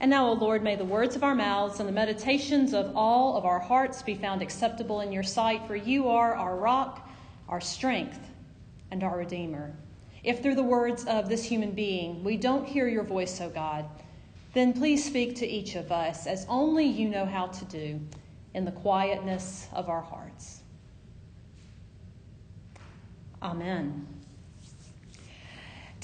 And now, O Lord, may the words of our mouths and the meditations of all of our hearts be found acceptable in your sight, for you are our rock, our strength, and our Redeemer. If through the words of this human being we don't hear your voice, O God, then please speak to each of us as only you know how to do in the quietness of our hearts. Amen.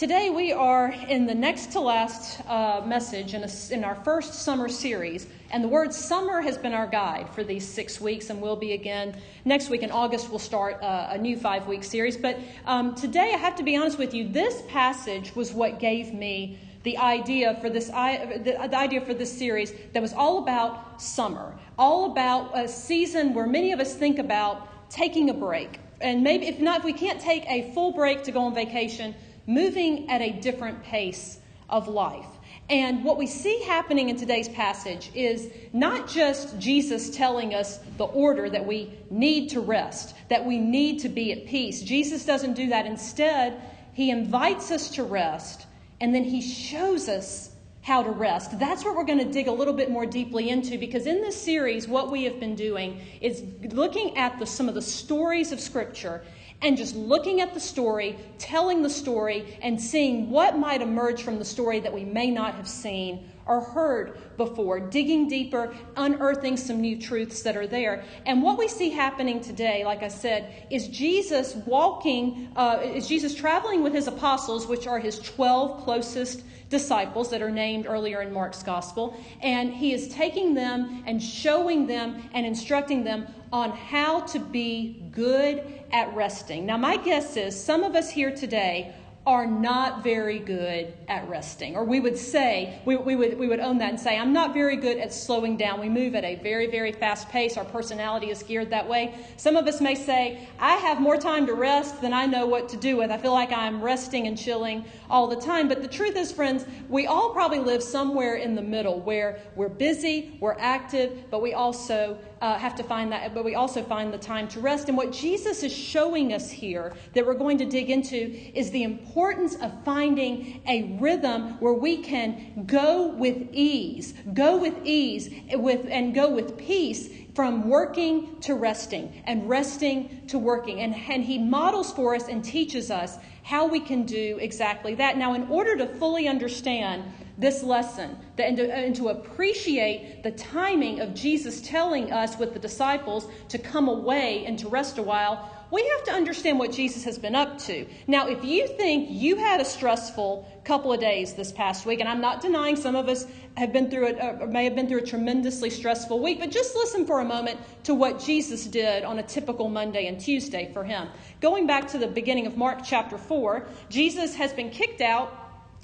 Today we are in the next to last uh, message in, a, in, our first summer series, and the word summer has been our guide for these six weeks, and will be again next week in August. We'll start uh, a new five week series. But um, today, I have to be honest with you, this passage was what gave me the idea for this the idea for this series that was all about summer, all about a season where many of us think about taking a break, and maybe if not, if we can't take a full break to go on vacation moving at a different pace of life. And what we see happening in today's passage is not just Jesus telling us the order that we need to rest, that we need to be at peace. Jesus doesn't do that. Instead, he invites us to rest and then he shows us how to rest. That's what we're going to dig a little bit more deeply into because in this series, what we have been doing is looking at the, some of the stories of Scripture and just looking at the story, telling the story, and seeing what might emerge from the story that we may not have seen or heard before, digging deeper, unearthing some new truths that are there. And what we see happening today, like I said, is Jesus walking, uh, is Jesus traveling with his apostles, which are his 12 closest disciples that are named earlier in Mark's gospel. And he is taking them and showing them and instructing them on how to be good at resting. Now, my guess is some of us here today are not very good at resting. Or we would say, we, we, would, we would own that and say, I'm not very good at slowing down. We move at a very, very fast pace. Our personality is geared that way. Some of us may say, I have more time to rest than I know what to do with. I feel like I'm resting and chilling all the time. But the truth is, friends, we all probably live somewhere in the middle where we're busy, we're active, but we also uh, have to find that, but we also find the time to rest. And what Jesus is showing us here that we're going to dig into is the importance of finding a rhythm where we can go with ease, go with ease with, and go with peace from working to resting and resting to working. And, and he models for us and teaches us how we can do exactly that. Now, in order to fully understand this lesson and to, and to appreciate the timing of Jesus telling us with the disciples to come away and to rest a while, we have to understand what Jesus has been up to. Now, if you think you had a stressful couple of days this past week, and I'm not denying some of us have been through it, or may have been through a tremendously stressful week, but just listen for a moment to what Jesus did on a typical Monday and Tuesday for him. Going back to the beginning of Mark chapter 4, Jesus has been kicked out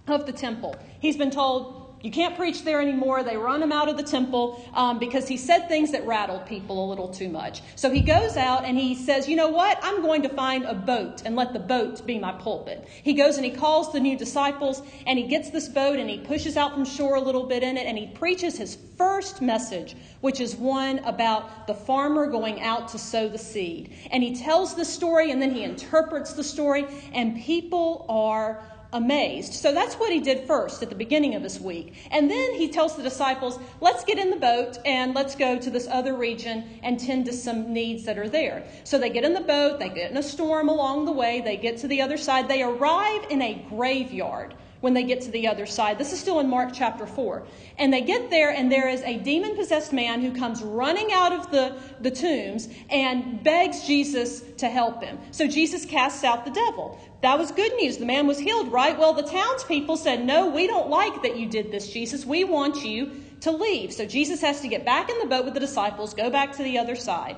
of the temple. He's been told, you can't preach there anymore. They run him out of the temple um, because he said things that rattled people a little too much. So he goes out and he says, You know what? I'm going to find a boat and let the boat be my pulpit. He goes and he calls the new disciples and he gets this boat and he pushes out from shore a little bit in it and he preaches his first message, which is one about the farmer going out to sow the seed. And he tells the story and then he interprets the story, and people are amazed. So that's what he did first at the beginning of his week. And then he tells the disciples, let's get in the boat and let's go to this other region and tend to some needs that are there. So they get in the boat, they get in a storm along the way, they get to the other side, they arrive in a graveyard when they get to the other side. This is still in Mark chapter 4. And they get there, and there is a demon possessed man who comes running out of the, the tombs and begs Jesus to help him. So Jesus casts out the devil. That was good news. The man was healed, right? Well, the townspeople said, No, we don't like that you did this, Jesus. We want you to leave. So Jesus has to get back in the boat with the disciples, go back to the other side.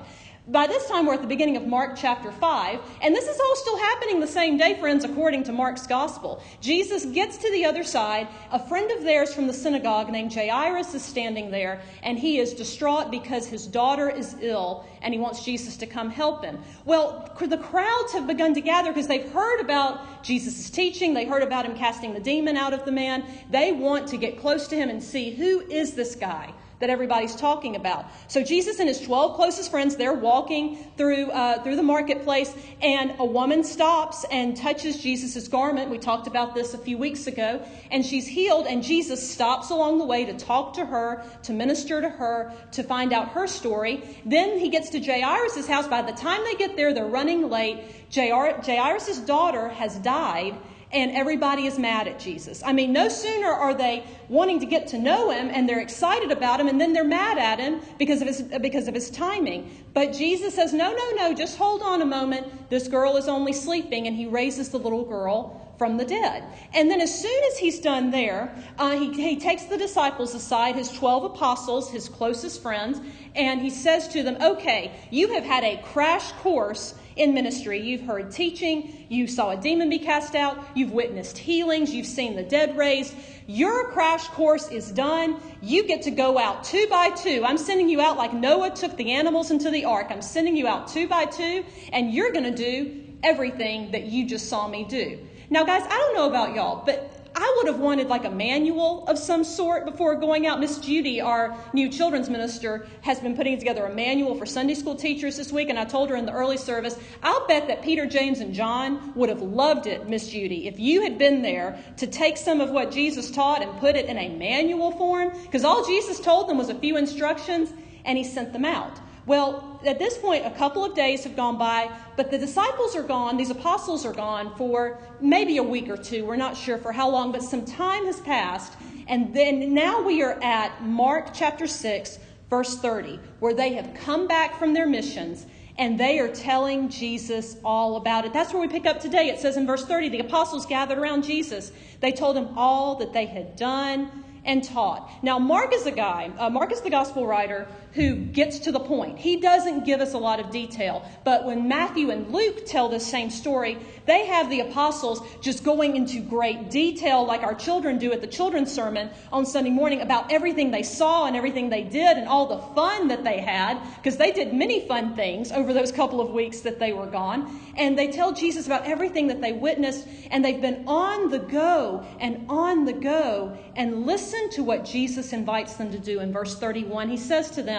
By this time, we're at the beginning of Mark chapter 5, and this is all still happening the same day, friends, according to Mark's gospel. Jesus gets to the other side. A friend of theirs from the synagogue named Jairus is standing there, and he is distraught because his daughter is ill, and he wants Jesus to come help him. Well, the crowds have begun to gather because they've heard about Jesus' teaching, they heard about him casting the demon out of the man. They want to get close to him and see who is this guy that everybody's talking about. So Jesus and his 12 closest friends, they're walking through, uh, through the marketplace, and a woman stops and touches Jesus' garment. We talked about this a few weeks ago. And she's healed, and Jesus stops along the way to talk to her, to minister to her, to find out her story. Then he gets to Jairus' house. By the time they get there, they're running late. Jairus' daughter has died and everybody is mad at Jesus. I mean, no sooner are they wanting to get to know him and they're excited about him, and then they're mad at him because of his, because of his timing. But Jesus says, No, no, no, just hold on a moment. This girl is only sleeping, and he raises the little girl from the dead. And then, as soon as he's done there, uh, he, he takes the disciples aside, his 12 apostles, his closest friends, and he says to them, Okay, you have had a crash course in ministry. You've heard teaching, you saw a demon be cast out, you've witnessed healings, you've seen the dead raised. Your crash course is done. You get to go out two by two. I'm sending you out like Noah took the animals into the ark. I'm sending you out two by two, and you're going to do everything that you just saw me do. Now, guys, I don't know about y'all, but I would have wanted like a manual of some sort before going out. Miss Judy, our new children's minister, has been putting together a manual for Sunday school teachers this week, and I told her in the early service, I'll bet that Peter, James, and John would have loved it, Miss Judy, if you had been there to take some of what Jesus taught and put it in a manual form, because all Jesus told them was a few instructions, and he sent them out. Well, at this point, a couple of days have gone by, but the disciples are gone, these apostles are gone for maybe a week or two. We're not sure for how long, but some time has passed. And then now we are at Mark chapter 6, verse 30, where they have come back from their missions and they are telling Jesus all about it. That's where we pick up today. It says in verse 30 the apostles gathered around Jesus. They told him all that they had done and taught. Now, Mark is a guy, uh, Mark is the gospel writer who gets to the point. He doesn't give us a lot of detail. But when Matthew and Luke tell this same story, they have the apostles just going into great detail, like our children do at the children's sermon on Sunday morning, about everything they saw and everything they did and all the fun that they had, because they did many fun things over those couple of weeks that they were gone. And they tell Jesus about everything that they witnessed, and they've been on the go and on the go. And listen to what Jesus invites them to do in verse 31. He says to them,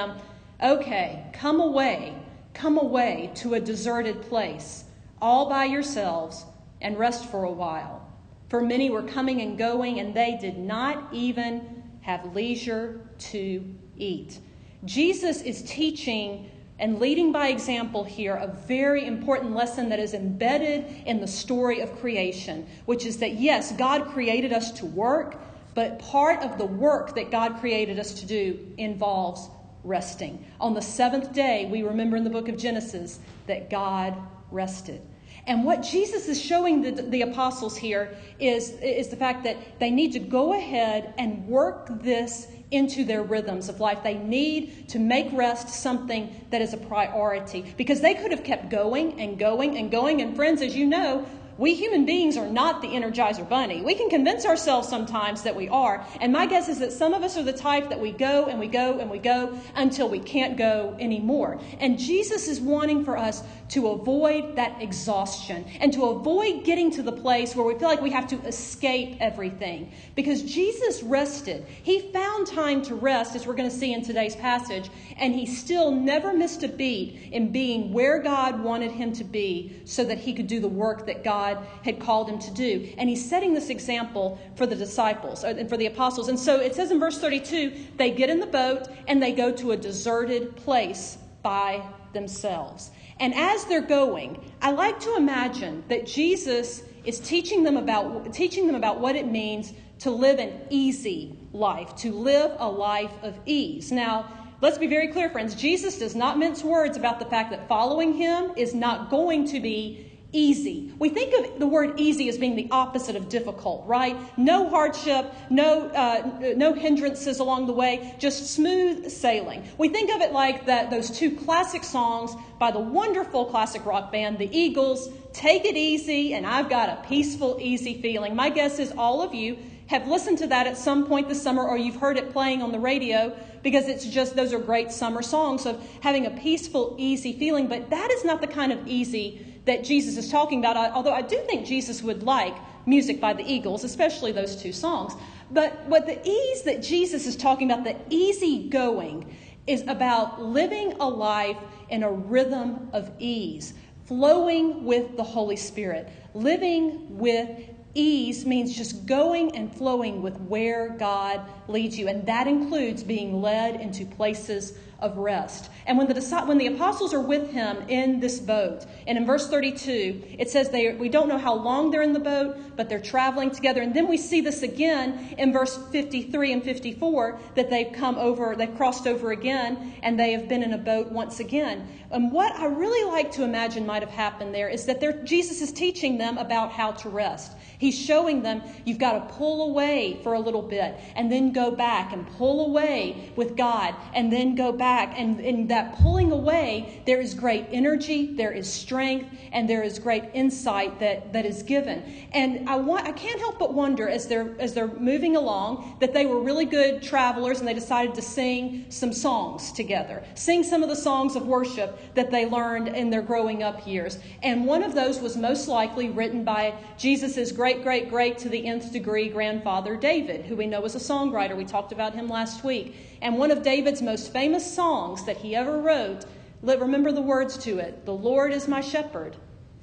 Okay, come away, come away to a deserted place, all by yourselves, and rest for a while. For many were coming and going, and they did not even have leisure to eat. Jesus is teaching and leading by example here a very important lesson that is embedded in the story of creation, which is that yes, God created us to work, but part of the work that God created us to do involves resting. On the seventh day, we remember in the book of Genesis that God rested. And what Jesus is showing the, the apostles here is, is the fact that they need to go ahead and work this into their rhythms of life. They need to make rest something that is a priority because they could have kept going and going and going. And, friends, as you know, we human beings are not the Energizer Bunny. We can convince ourselves sometimes that we are. And my guess is that some of us are the type that we go and we go and we go until we can't go anymore. And Jesus is wanting for us to avoid that exhaustion and to avoid getting to the place where we feel like we have to escape everything. Because Jesus rested. He found time to rest, as we're going to see in today's passage, and he still never missed a beat in being where God wanted him to be so that he could do the work that God God had called him to do. And he's setting this example for the disciples and for the apostles. And so it says in verse 32 they get in the boat and they go to a deserted place by themselves. And as they're going, I like to imagine that Jesus is teaching them about teaching them about what it means to live an easy life, to live a life of ease. Now, let's be very clear, friends. Jesus does not mince words about the fact that following him is not going to be easy. We think of the word easy as being the opposite of difficult, right? No hardship, no, uh, no hindrances along the way, just smooth sailing. We think of it like that, those two classic songs by the wonderful classic rock band, the Eagles, Take It Easy, and I've got a peaceful, easy feeling. My guess is all of you have listened to that at some point this summer or you've heard it playing on the radio because it's just those are great summer songs of having a peaceful, easy feeling. But that is not the kind of easy that Jesus is talking about, although I do think Jesus would like music by the Eagles, especially those two songs. But what the ease that Jesus is talking about, the easy going, is about living a life in a rhythm of ease, flowing with the Holy Spirit, living with Ease means just going and flowing with where God leads you, and that includes being led into places of rest. And when the, when the apostles are with him in this boat, and in verse 32, it says they, we don't know how long they're in the boat, but they're traveling together. And then we see this again in verse 53 and 54 that they've come over, they've crossed over again, and they have been in a boat once again. And what I really like to imagine might have happened there is that Jesus is teaching them about how to rest. He's showing them you've got to pull away for a little bit and then go back and pull away with God and then go back back. And in that pulling away, there is great energy, there is strength, and there is great insight that, that is given. And I, want, I can't help but wonder as they're, as they're moving along that they were really good travelers and they decided to sing some songs together, sing some of the songs of worship that they learned in their growing up years. And one of those was most likely written by Jesus' great, great, great to the nth degree grandfather, David, who we know was a songwriter. We talked about him last week. And one of David's most famous songs that he ever wrote, let remember the words to it The Lord is my shepherd,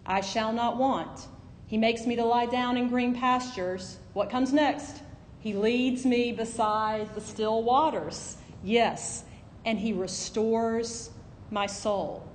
I shall not want. He makes me to lie down in green pastures. What comes next? He leads me beside the still waters. Yes, and he restores my soul.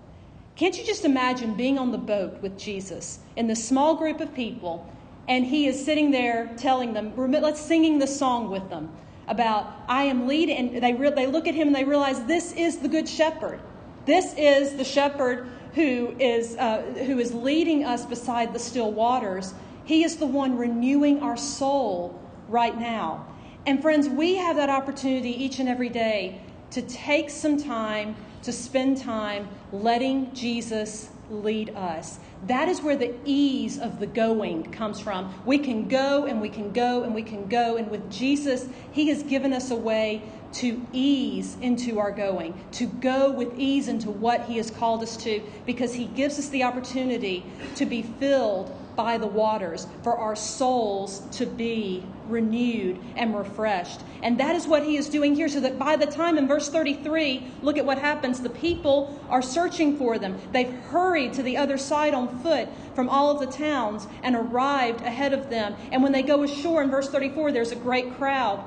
Can't you just imagine being on the boat with Jesus in this small group of people, and he is sitting there telling them, let's singing the song with them about I am leading, and they, re- they look at him and they realize this is the good shepherd. This is the shepherd who is, uh, who is leading us beside the still waters. He is the one renewing our soul right now. And friends, we have that opportunity each and every day to take some time to spend time letting Jesus lead us. That is where the ease of the going comes from. We can go and we can go and we can go. And with Jesus, He has given us a way to ease into our going, to go with ease into what He has called us to, because He gives us the opportunity to be filled by the waters, for our souls to be renewed and refreshed. And that is what he is doing here, so that by the time in verse 33, look at what happens. The people are searching for them. They've hurried to the other side on foot from all of the towns and arrived ahead of them. And when they go ashore in verse 34, there's a great crowd.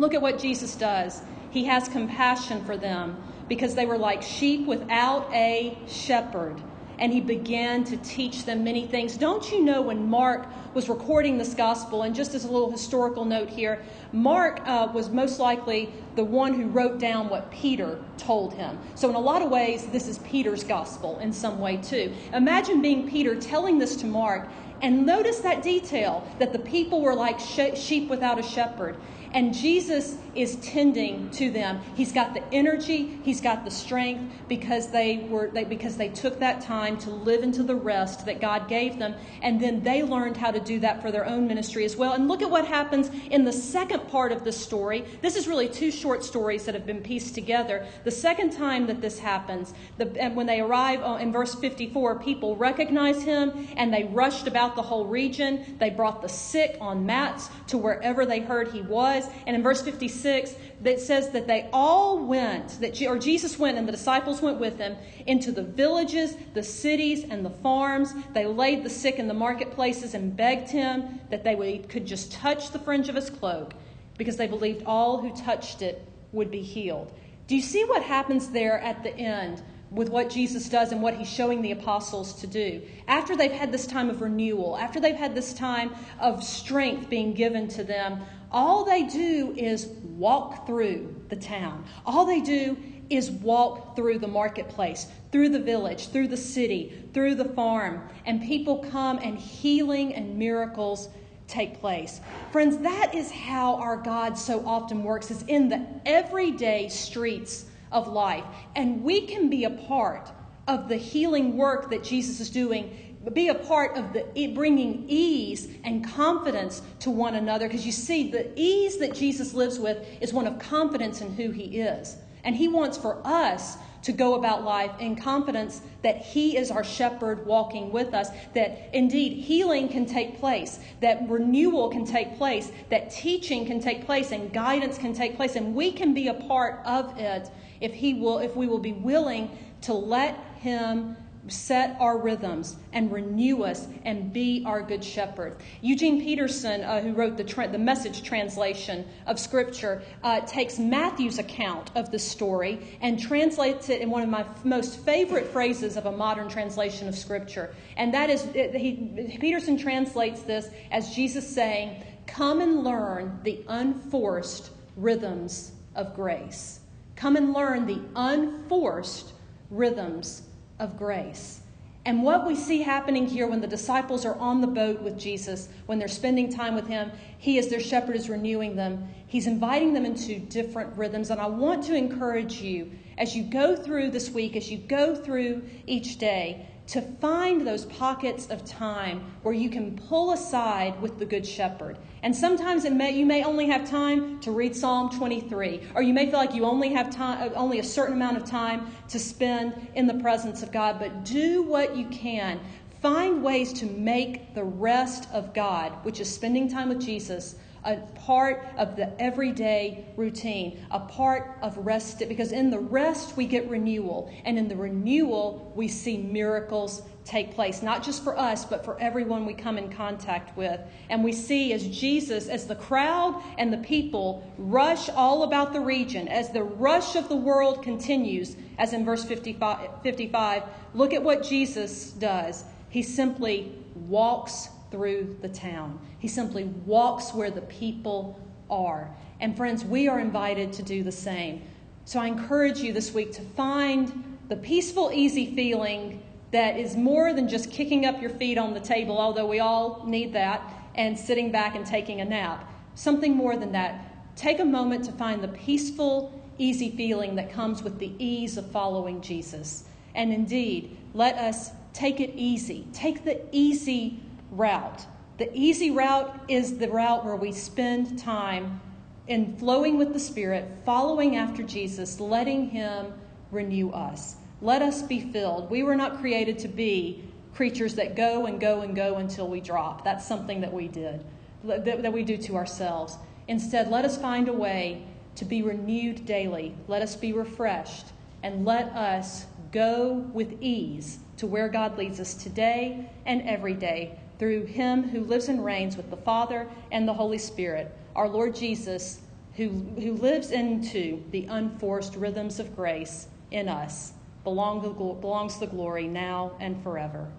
Look at what Jesus does. He has compassion for them because they were like sheep without a shepherd and he began to teach them many things. Don't you know when Mark was recording this gospel, and just as a little historical note here, Mark uh, was most likely the one who wrote down what Peter told him. So, in a lot of ways, this is Peter's gospel in some way, too. Imagine being Peter telling this to Mark, and notice that detail that the people were like sheep without a shepherd. And Jesus is tending to them. He's got the energy, he's got the strength because they were they, because they took that time to live into the rest that God gave them and then they learned how to do that for their own ministry as well. And look at what happens in the second part of the story. This is really two short stories that have been pieced together. The second time that this happens, the, when they arrive uh, in verse 54, people recognize him and they rushed about the whole region. They brought the sick on mats to wherever they heard he was was. And in verse 56, it says that they all went, that or Jesus went and the disciples went with him into the villages, the cities, and the farms. They laid the sick in the marketplaces and begged him that they would, could just touch the fringe of his cloak because they believed all who touched it would be healed. Do you see what happens there at the end? With what Jesus does and what he's showing the apostles to do. After they've had this time of renewal, after they've had this time of strength being given to them, all they do is walk through the town. All they do is walk through the marketplace, through the village, through the city, through the farm, and people come and healing and miracles take place. Friends, that is how our God so often works is in the everyday streets of life. And we can be a part of the healing work that Jesus is doing be a part of the bringing ease and confidence to one another because you see the ease that jesus lives with is one of confidence in who he is And He wants for us to go about life in confidence that He is our shepherd walking with us, that indeed healing can take place, that renewal can take place, that teaching can take place, and guidance can take place, and we can be a part of it if He will, if we will be willing to let Him set our rhythms and renew us and be our good shepherd. Eugene Peterson, uh, who wrote the, tra- the message translation of Scripture, uh, takes Matthew's account of the story and translates it in one of my f- most favorite phrases of a modern translation of Scripture. And that is, he, Peterson translates this as Jesus saying, Come and learn the unforced rhythms of grace. Come and learn the unforced rhythms of grace. And what we see happening here when the disciples are on the boat with Jesus, when they're spending time with Him, He, as their shepherd, is renewing them. He's inviting them into different rhythms. And I want to encourage you as you go through this week, as you go through each day, to find those pockets of time where you can pull aside with the Good Shepherd. And sometimes may, you may only have time to read Psalm 23, or you may feel like you only have time, uh, only a certain amount of time to spend in the presence of God. But do what you can. Find ways to make the rest of God, which is spending time with Jesus, a part of the everyday routine, a part of rest, because in the rest we get renewal, and in the renewal we see miracles take place, not just for us, but for everyone we come in contact with. And we see as Jesus, as the crowd and the people rush all about the region, as the rush of the world continues, as in verse 55, 55 look at what Jesus does. He simply walks through the town. He simply walks where the people are. And friends, we are invited to do the same. So I encourage you this week to find the peaceful, easy feeling that is more than just kicking up your feet on the table, although we all need that, and sitting back and taking a nap. Something more than that. Take a moment to find the peaceful, easy feeling that comes with the ease of following Jesus. And indeed, let us take it easy. Take the easy route. The easy route is the route where we spend time in flowing with the Spirit, following after Jesus, letting Him renew us. Let us be filled. We were not created to be creatures that go and go and go until we drop. That's something that we did, that we do to ourselves. Instead, let us find a way to be renewed daily. Let us be refreshed, and let us go with ease to where God leads us today and every day through him who lives and reigns with the Father and the Holy Spirit, our Lord Jesus, who, who lives into the unforced rhythms of grace in us, belong, belongs the glory now and forever.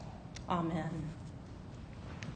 Amen.